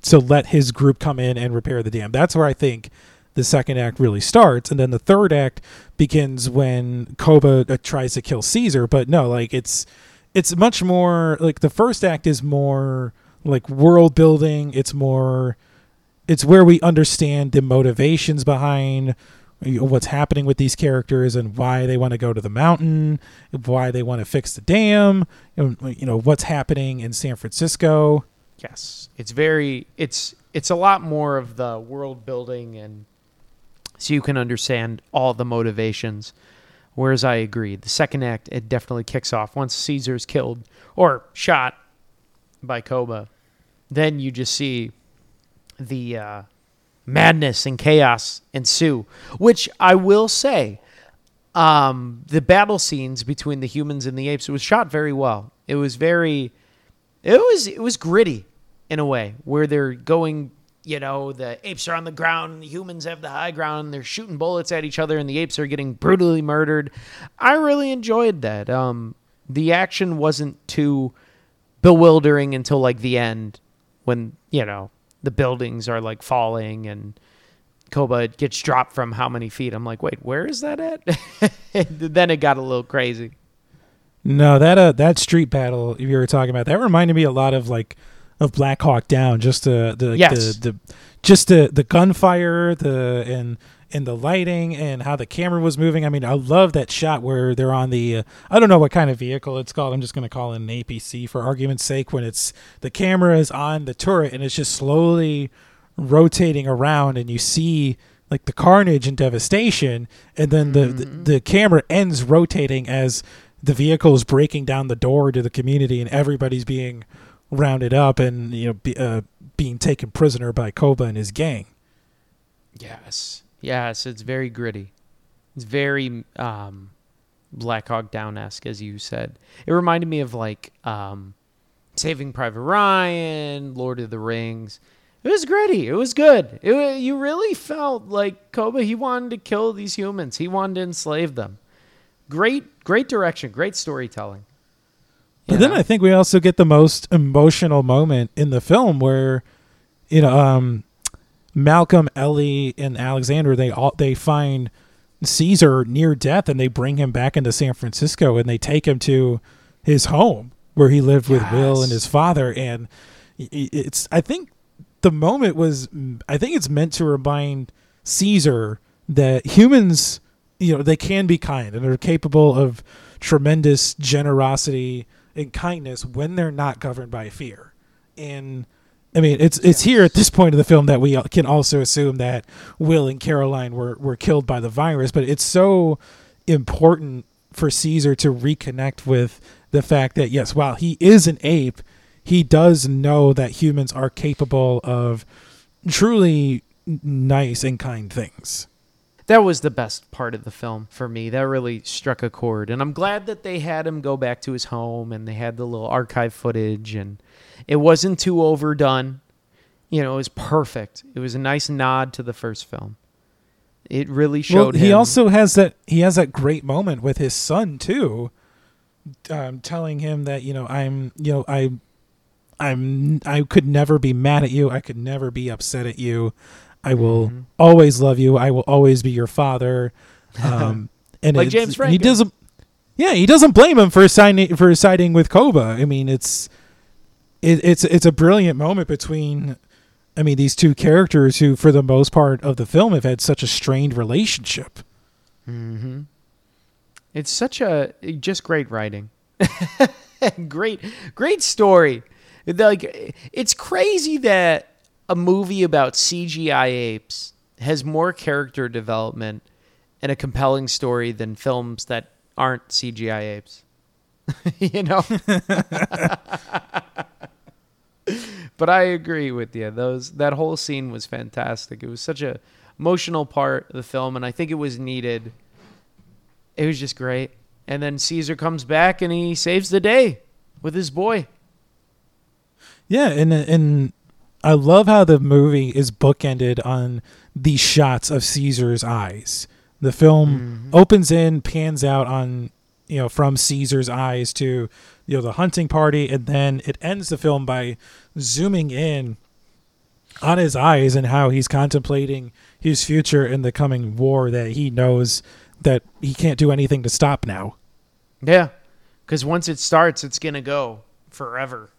to let his group come in and repair the dam. That's where I think the second act really starts. And then the third act begins when Koba uh, tries to kill Caesar, but no, like it's it's much more like the first act is more like world building, it's more it's where we understand the motivations behind what's happening with these characters and why they want to go to the mountain, why they want to fix the dam, and, you know what's happening in San Francisco. Yes, it's very it's it's a lot more of the world building and so you can understand all the motivations. Whereas I agree, the second act it definitely kicks off once Caesar's killed or shot by Koba. Then you just see the uh, madness and chaos ensue. Which I will say, um, the battle scenes between the humans and the apes it was shot very well. It was very, it was it was gritty in a way where they're going. You know, the apes are on the ground, the humans have the high ground. And they're shooting bullets at each other, and the apes are getting brutally murdered. I really enjoyed that. Um, the action wasn't too bewildering until like the end, when you know the buildings are like falling and Koba gets dropped from how many feet. I'm like, wait, where is that at? then it got a little crazy. No, that uh, that street battle you were talking about that reminded me a lot of like of Black Hawk Down. Just the the yes. the, the just the the gunfire, the and and the lighting and how the camera was moving. I mean, I love that shot where they're on the uh, I don't know what kind of vehicle it's called. I'm just going to call it an APC for argument's sake when it's the camera is on the turret and it's just slowly rotating around and you see like the carnage and devastation and then the, mm-hmm. the, the camera ends rotating as the vehicle is breaking down the door to the community and everybody's being rounded up and you know be, uh, being taken prisoner by Koba and his gang. Yes. Yes, it's very gritty. It's very um, Black Hawk Down esque, as you said. It reminded me of like um, Saving Private Ryan, Lord of the Rings. It was gritty. It was good. It, you really felt like Koba. He wanted to kill these humans. He wanted to enslave them. Great, great direction. Great storytelling. But then I think we also get the most emotional moment in the film where, you know, um, Malcolm, Ellie, and Alexander they all they find Caesar near death and they bring him back into San Francisco and they take him to his home where he lived with. Will and his father and it's I think the moment was I think it's meant to remind Caesar that humans you know they can be kind and they're capable of tremendous generosity and kindness when they're not governed by fear and I mean, it's it's here at this point of the film that we can also assume that Will and Caroline were were killed by the virus, but it's so important for Caesar to reconnect with the fact that yes, while he is an ape, he does know that humans are capable of truly nice and kind things. That was the best part of the film for me. That really struck a chord. And I'm glad that they had him go back to his home and they had the little archive footage and it wasn't too overdone. You know, it was perfect. It was a nice nod to the first film. It really showed. Well, he him. also has that. He has that great moment with his son too, um, telling him that you know I'm you know I I'm I could never be mad at you. I could never be upset at you. I will Mhm. always love you. I will always be your father. Um, and Like James He Franco. doesn't. Yeah, he doesn't blame him for signing for siding with Koba. I mean, it's it, it's it's a brilliant moment between. I mean, these two characters who, for the most part of the film, have had such a strained relationship. Mm-hmm. It's such a just great writing, great great story. Like it's crazy that a movie about CGI apes has more character development and a compelling story than films that aren't CGI apes. you know. but I agree with you. Those that whole scene was fantastic. It was such a emotional part of the film, and I think it was needed. It was just great. And then Caesar comes back and he saves the day with his boy. Yeah, and and I love how the movie is bookended on these shots of Caesar's eyes. The film mm-hmm. opens in, pans out on you know from Caesar's eyes to you know the hunting party, and then it ends the film by zooming in on his eyes and how he's contemplating his future in the coming war that he knows that he can't do anything to stop now. Yeah, because once it starts, it's gonna go forever.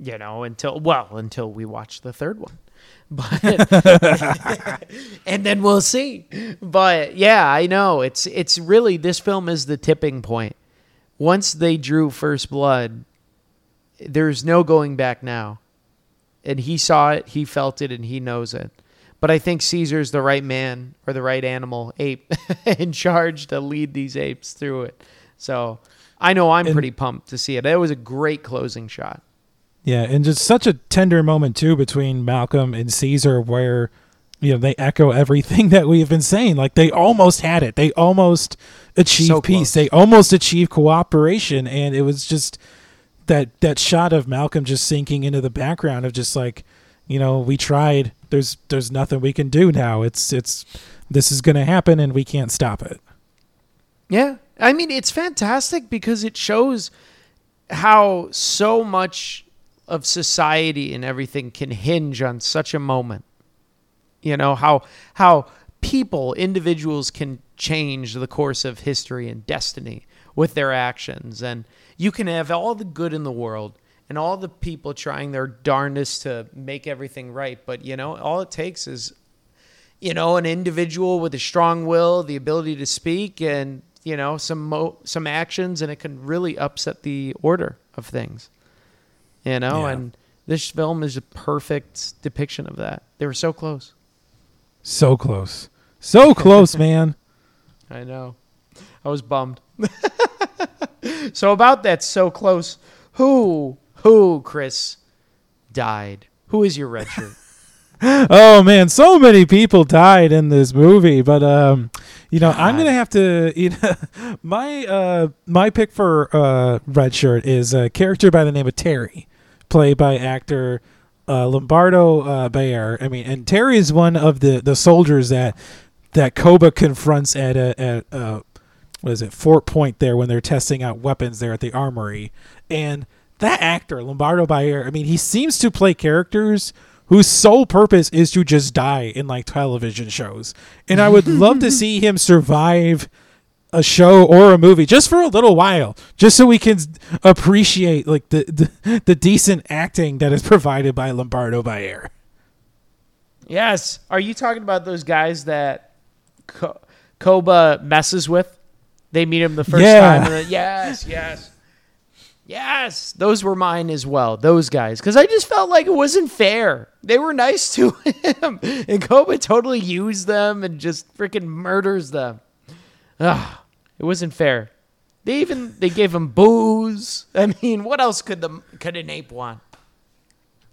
You know, until well, until we watch the third one. But and then we'll see. But yeah, I know it's it's really this film is the tipping point. Once they drew first blood, there's no going back now. And he saw it, he felt it, and he knows it. But I think Caesar's the right man or the right animal, ape, in charge to lead these apes through it. So I know I'm And- pretty pumped to see it. It was a great closing shot. Yeah, and just such a tender moment too between Malcolm and Caesar where you know they echo everything that we've been saying. Like they almost had it. They almost achieved So peace. They almost achieved cooperation and it was just that that shot of Malcolm just sinking into the background of just like, you know, we tried. There's there's nothing we can do now. It's it's this is going to happen and we can't stop it. Yeah. I mean, it's fantastic because it shows how so much of society and everything can hinge on such a moment. You know, how how people, individuals can change the course of history and destiny with their actions and you can have all the good in the world and all the people trying their darndest to make everything right, but you know, all it takes is you know, an individual with a strong will, the ability to speak, and you know, some mo- some actions, and it can really upset the order of things. You know, Yeah. and this film is a perfect depiction of that. They were so close. So close. So close, man. I know. I was bummed. so about that, so close. Who, who, Chris, died? Who is your red shirt? oh man, so many people died in this movie, but um, you know, I'm gonna have to. You know, my uh, my pick for uh, red shirt is a character by the name of Terry, played by actor uh, Lombardo uh, Boyar. I mean, and Terry is one of the the soldiers that that Koba confronts at a at uh, what is it Fort Point there when they're testing out weapons there at the armory, and that actor Lombardo Boyar. I mean, he seems to play characters whose sole purpose is to just die in like television shows. And I would love to see him survive a show or a movie just for a little while, just so we can appreciate like the the, the decent acting that is provided by Lombardo Boyar. yes. Are you talking about those guys that Ko- Koba messes with? They meet him the first Yeah. time. Then, yes, yes. Yes, those were mine as well. Those guys, because I just felt like it wasn't fair. They were nice to him, and Koba totally used them and just freaking murders them. Ugh, it wasn't fair. They even they gave him booze. I mean, what else could the could an ape want?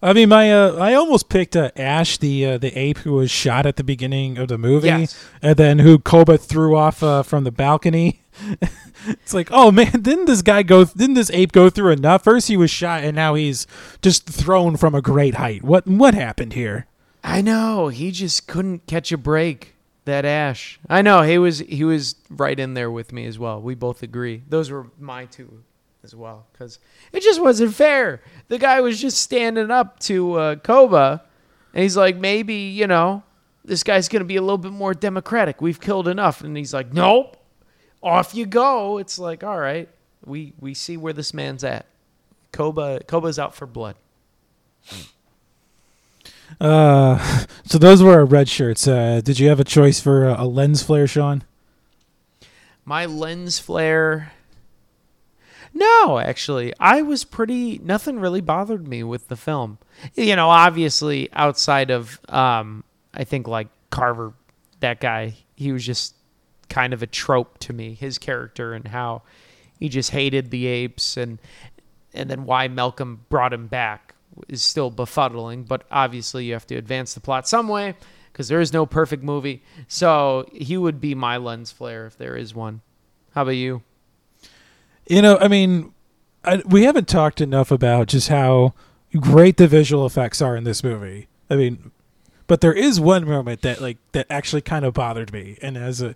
I mean, my uh, I almost picked uh, Ash, the uh, the ape who was shot at the beginning of the movie, Yes. and then who Koba threw off uh, from the balcony. it's like, oh man, didn't this guy go? Didn't this ape go through enough? First he was shot, and now he's just thrown from a great height. What what happened here? I know he just couldn't catch a break. That Ash, I know he was he was right in there with me as well. We both agree. Those were my two as well because it just wasn't fair. The guy was just standing up to uh, Koba, and he's like, maybe you know, this guy's gonna be a little bit more democratic. We've killed enough, and he's like, nope, off you go. It's like, all right, we we see where this man's at. Koba Koba's out for blood. Uh, so those were our red shirts. Uh, did you have a choice for a, a lens flare, Sean? My lens flare. No, actually, I was pretty. Nothing really bothered me with the film. You know, obviously, outside of, um, I think like Carver, that guy, he was just kind of a trope to me. His character and how he just hated the apes, and and then why Malcolm brought him back is still befuddling. But obviously, you have to advance the plot some way because there is no perfect movie. So he would be my lens flare if there is one. How about you? You know, I mean, I, we haven't talked enough about just how great the visual effects are in this movie. I mean, but there is one moment that like that actually kind of bothered me, and as a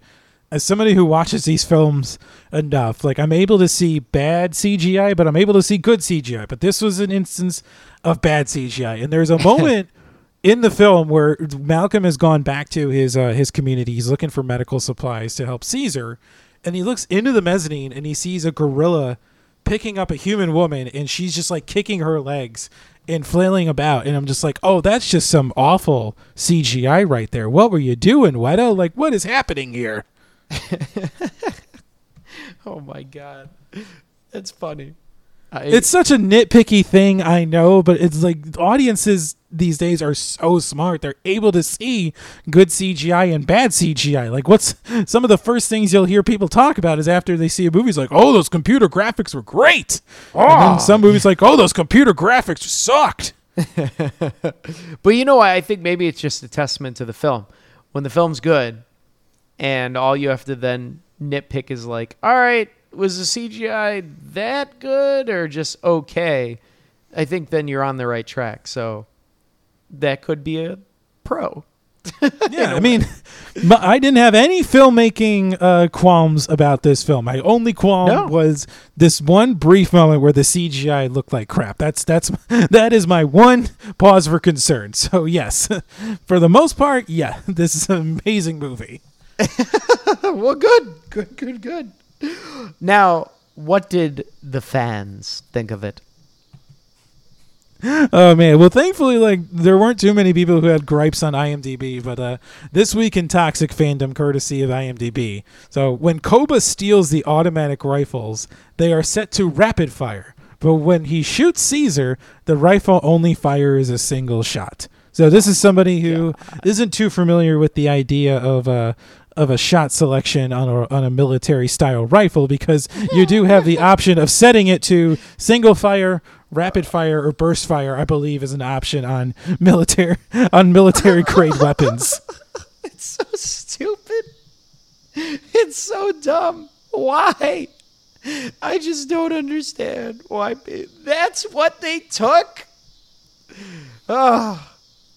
as somebody who watches these films enough, like I'm able to see bad CGI, but I'm able to see good CGI. But this was an instance of bad CGI, and there's a moment in the film where Malcolm has gone back to his uh, his community. He's looking for medical supplies to help Caesar, and he looks into the mezzanine and he sees a gorilla picking up a human woman, and she's just like kicking her legs and flailing about. And I'm just like, oh, that's just some awful CGI right there. What were you doing, Weta? Like, what is happening here? oh my god, that's funny. I, it's such a nitpicky thing, I know, but it's like audiences these days are so smart. They're able to see good CGI and bad CGI. Like, what's some of the first things you'll hear people talk about is after they see a movie, it's like, oh, those computer graphics were great. Oh. And then ah. some movies like, oh, those computer graphics sucked. but you know, what? I think maybe it's just a testament to the film. When the film's good, and all you have to then nitpick is like, all right, was the CGI that good or just okay? I think then you're on the right track. So that could be a pro. yeah, I mean, I didn't have any filmmaking uh, qualms about this film. My only qualm no. was this one brief moment where the CGI looked like crap. That's that's that is my one pause for concern. So yes, for the most part, yeah, this is an amazing movie. well, good, good, good, good. Now, what did the fans think of it? oh man. Well thankfully like there weren't too many people who had gripes on imdb but uh this week in toxic fandom courtesy of imdb so when koba steals the automatic rifles they are set to rapid fire. But when he shoots caesar the rifle only fires a single shot. So this is somebody who not too familiar with the idea of uh, of a shot selection on a, on a military style rifle because you do have the option of setting it to single fire, rapid fire, or burst fire. I believe is an option on military on military grade weapons. It's so stupid. It's so dumb. Why? I just don't understand why. That's what they took. Oh.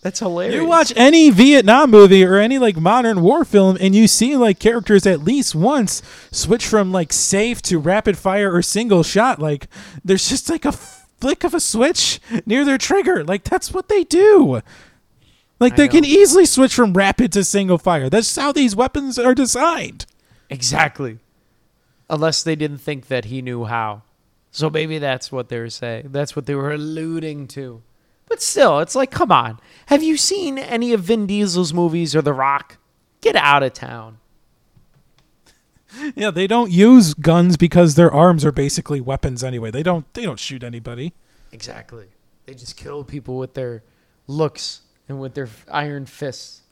That's hilarious. You watch any Vietnam movie or any like modern war film, and you see like characters at least once switch from like safe to rapid fire or single shot. Like there's just like a flick of a switch near their trigger. Like that's what they do. Like they can easily switch from rapid to single fire. That's how these weapons are designed. Exactly. Unless they didn't think that he knew how. So maybe that's what they were saying. That's what they were alluding to. But still, it's like, come on. Have you seen any of Vin Diesel's movies or The Rock? Get out of town. Yeah, they don't use guns because their arms are basically weapons anyway. They don't they don't shoot anybody. Exactly. They just kill people with their looks and with their iron fists.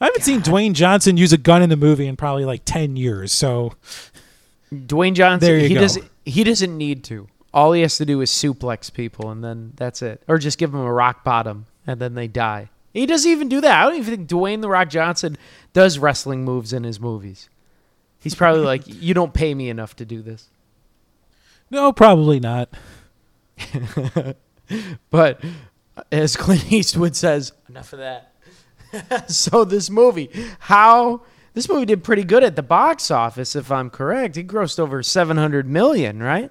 I haven't God. seen Dwayne Johnson use a gun in the movie in probably like 10 years. So Dwayne Johnson he go. doesn't he doesn't need to. All he has to do is suplex people, and then that's it. Or just give them a rock bottom, and then they die. He doesn't even do that. I don't even think Dwayne the Rock Johnson does wrestling moves in his movies. He's probably like, you don't pay me enough to do this. No, probably not. but uh, as Clint Eastwood says, enough of that. so this movie, how this movie did pretty good at the box office, if I'm correct. It grossed over 700 million, right?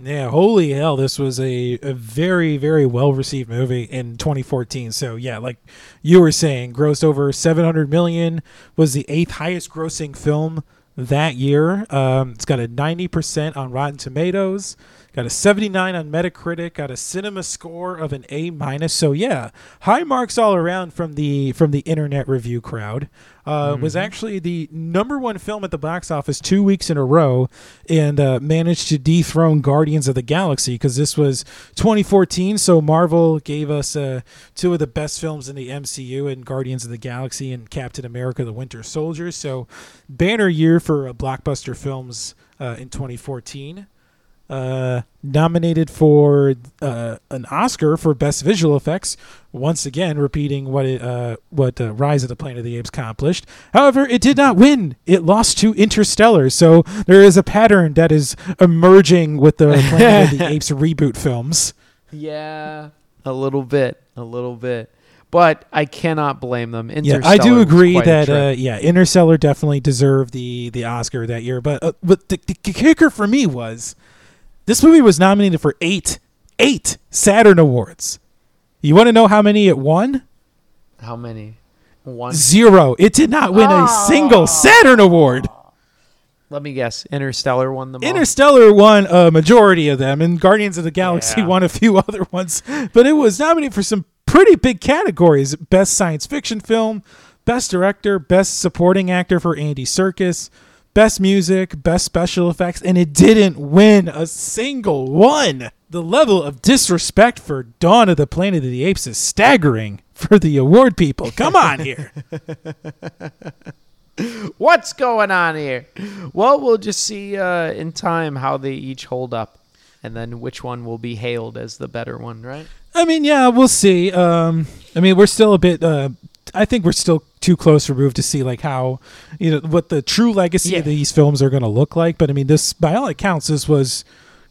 Yeah, holy hell, this was a, a very, very well received movie in 2014. So, yeah, like you were saying, grossed over 700 million, was the eighth highest grossing film that year. Um, it's got a 90% on Rotten Tomatoes. Got a 79 on Metacritic. Got a cinema score of an A minus. So yeah, high marks all around from the from the internet review crowd. Uh, mm-hmm. Was actually the number one film at the box office two weeks in a row, and uh, managed to dethrone Guardians of the Galaxy because this was 2014. So Marvel gave us uh, two of the best films in the MCU, and Guardians of the Galaxy and Captain America: The Winter Soldier. So banner year for uh, blockbuster films uh, in 2014 uh, nominated for uh, an Oscar for Best Visual Effects. Once again, repeating what it, uh, what uh, Rise of the Planet of the Apes accomplished. However, it did not win. It lost to Interstellar. So there is a pattern that is emerging with the Planet of the Apes reboot films. Yeah, a little bit, a little bit. But I cannot blame them. Yeah, I do agree that uh, yeah, Interstellar definitely deserved the the Oscar that year. But uh, but the, the kicker for me was this movie was nominated for eight, eight Saturn Awards. You want to know how many it won? How many? One. Zero. It did not win oh. a single Saturn Award. Let me guess. Interstellar won the most. Interstellar won a majority of them, and Guardians of the Galaxy yeah. won a few other ones. But it was nominated for some pretty big categories: Best Science Fiction Film, Best Director, Best Supporting Actor for Andy Serkis, best music, best special effects, and it didn't win a single one. The level of disrespect for Dawn of the Planet of the Apes is staggering for the award people. Come on here. What's going on here? Well, we'll just see uh, in time how they each hold up, and then which one will be hailed as the better one, right? I mean, yeah, we'll see. Um, I mean, we're still a bit uh, I think we're still too close removed to see like how you know what the true legacy yeah. of these films are going to look like. But I mean, this by all accounts, this was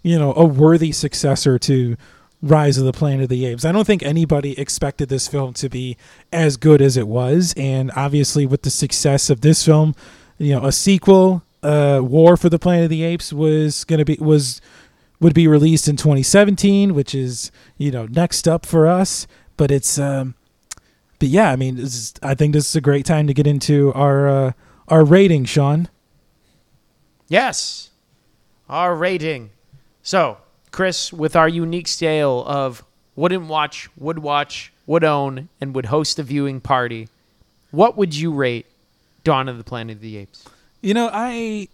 you know a worthy successor to Rise of the Planet of the Apes. I don't think anybody expected this film to be as good as it was, and obviously with the success of this film, you know, a sequel, uh, War for the Planet of the Apes was going to be was would be released in 2017, which is you know next up for us. But it's um, but yeah, I mean, is, I think this is a great time to get into our uh, our rating, Sean. Yes, our rating. So, Chris, with our unique scale of wouldn't watch, would watch, would own, and would host a viewing party, what would you rate Dawn of the Planet of the Apes? You know, I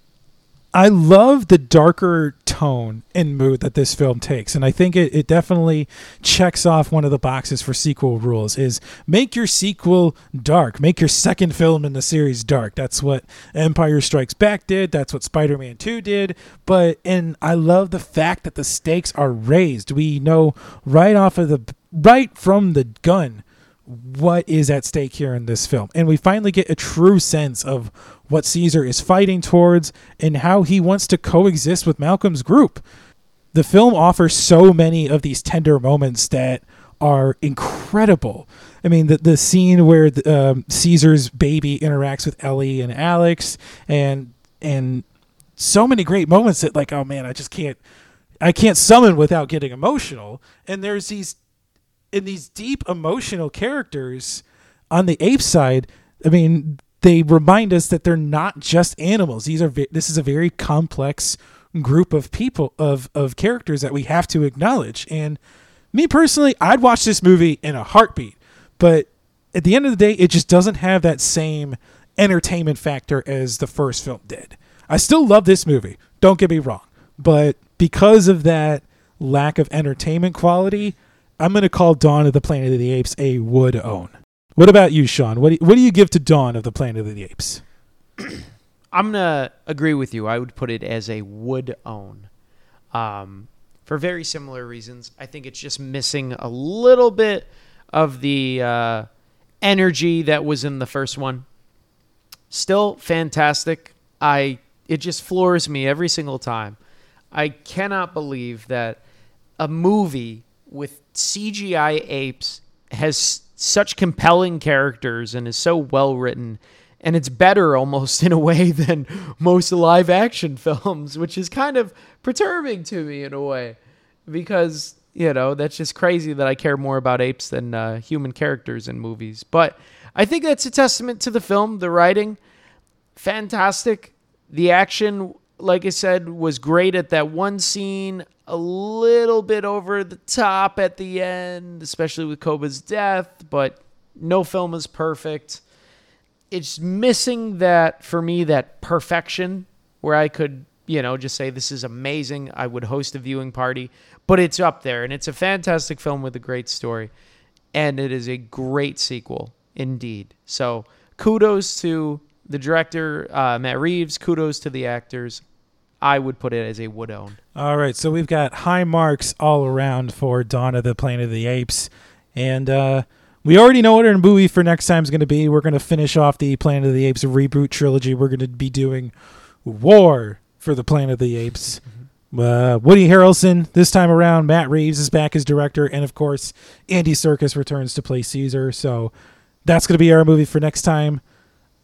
I love the darker tone and mood that this film takes. And I think it, it definitely checks off one of the boxes for sequel rules is make your sequel dark. Make your second film in the series dark. That's what Empire Strikes Back did. That's what Spider-Man 2 did. But and I love the fact that the stakes are raised. We know right off of the right from the gun what is at stake here in this film. And we finally get a true sense of what Caesar is fighting towards and how he wants to coexist with Malcolm's group. The film offers so many of these tender moments that are incredible. I mean, the the scene where the, um, Caesar's baby interacts with Ellie and Alex, and and so many great moments that like, oh man, I just can't, I can't summon without getting emotional. And there's these in these deep emotional characters on the ape side, I mean, they remind us that they're not just animals. These are this is a very complex group of people of of characters that we have to acknowledge. And me personally, I'd watch this movie in a heartbeat. But at the end of the day, it just doesn't have that same entertainment factor as the first film did. I still love this movie. Don't get me wrong, but because of that lack of entertainment quality, I'm going to call Dawn of the Planet of the Apes a would own. What about you, Sean? What do you, what do you give to Dawn of the Planet of the Apes? I'm going to agree with you. I would put it as a would own. Um, for very similar reasons. I think it's just missing a little bit of the uh, energy that was in the first one. Still fantastic. I it just floors me every single time. I cannot believe that a movie with CGI apes has such compelling characters and is so well written and it's better almost in a way than most live action films, which is kind of perturbing to me in a way because you know that's just crazy that I care more about apes than uh, human characters in movies. But I think that's a testament to the film, the writing, fantastic, the action. Like I said, was great at that one scene. A little bit over the top at the end, especially with Koba's death, but no film is perfect. It's missing that for me that perfection where I could, you know, just say this is amazing. I would host a viewing party, but it's up there and it's a fantastic film with a great story and it is a great sequel indeed. So, kudos to the director uh, Matt Reeves, kudos to the actors. I would put it as a would own. All right, so we've got high marks all around for Dawn of the Planet of the Apes, and uh, we already know what our movie for next time is going to be. We're going to finish off the Planet of the Apes reboot trilogy. We're going to be doing War for the Planet of the Apes. Uh, Woody Harrelson this time around. Matt Reeves is back as director, and of course, Andy Serkis returns to play Caesar. So that's going to be our movie for next time.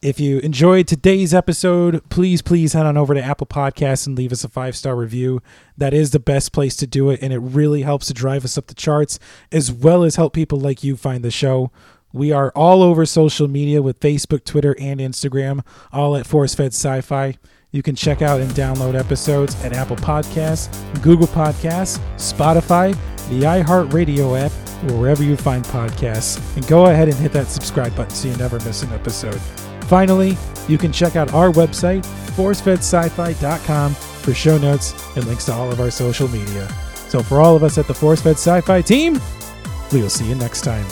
If you enjoyed today's episode, please, please head on over to Apple Podcasts and leave us a five star review. That is the best place to do it, and it really helps to drive us up the charts as well as help people like you find the show. We are all over social media with Facebook, Twitter, and Instagram, all at Force Fed Sci Fi. You can check out and download episodes at Apple Podcasts, Google Podcasts, Spotify, the iHeartRadio app, or wherever you find podcasts. And go ahead and hit that subscribe button so you never miss an episode. Finally, you can check out our website, forcefedsci-fi.com, for show notes and links to all of our social media. So for all of us at the ForceFed Sci-Fi team, we will see you next time.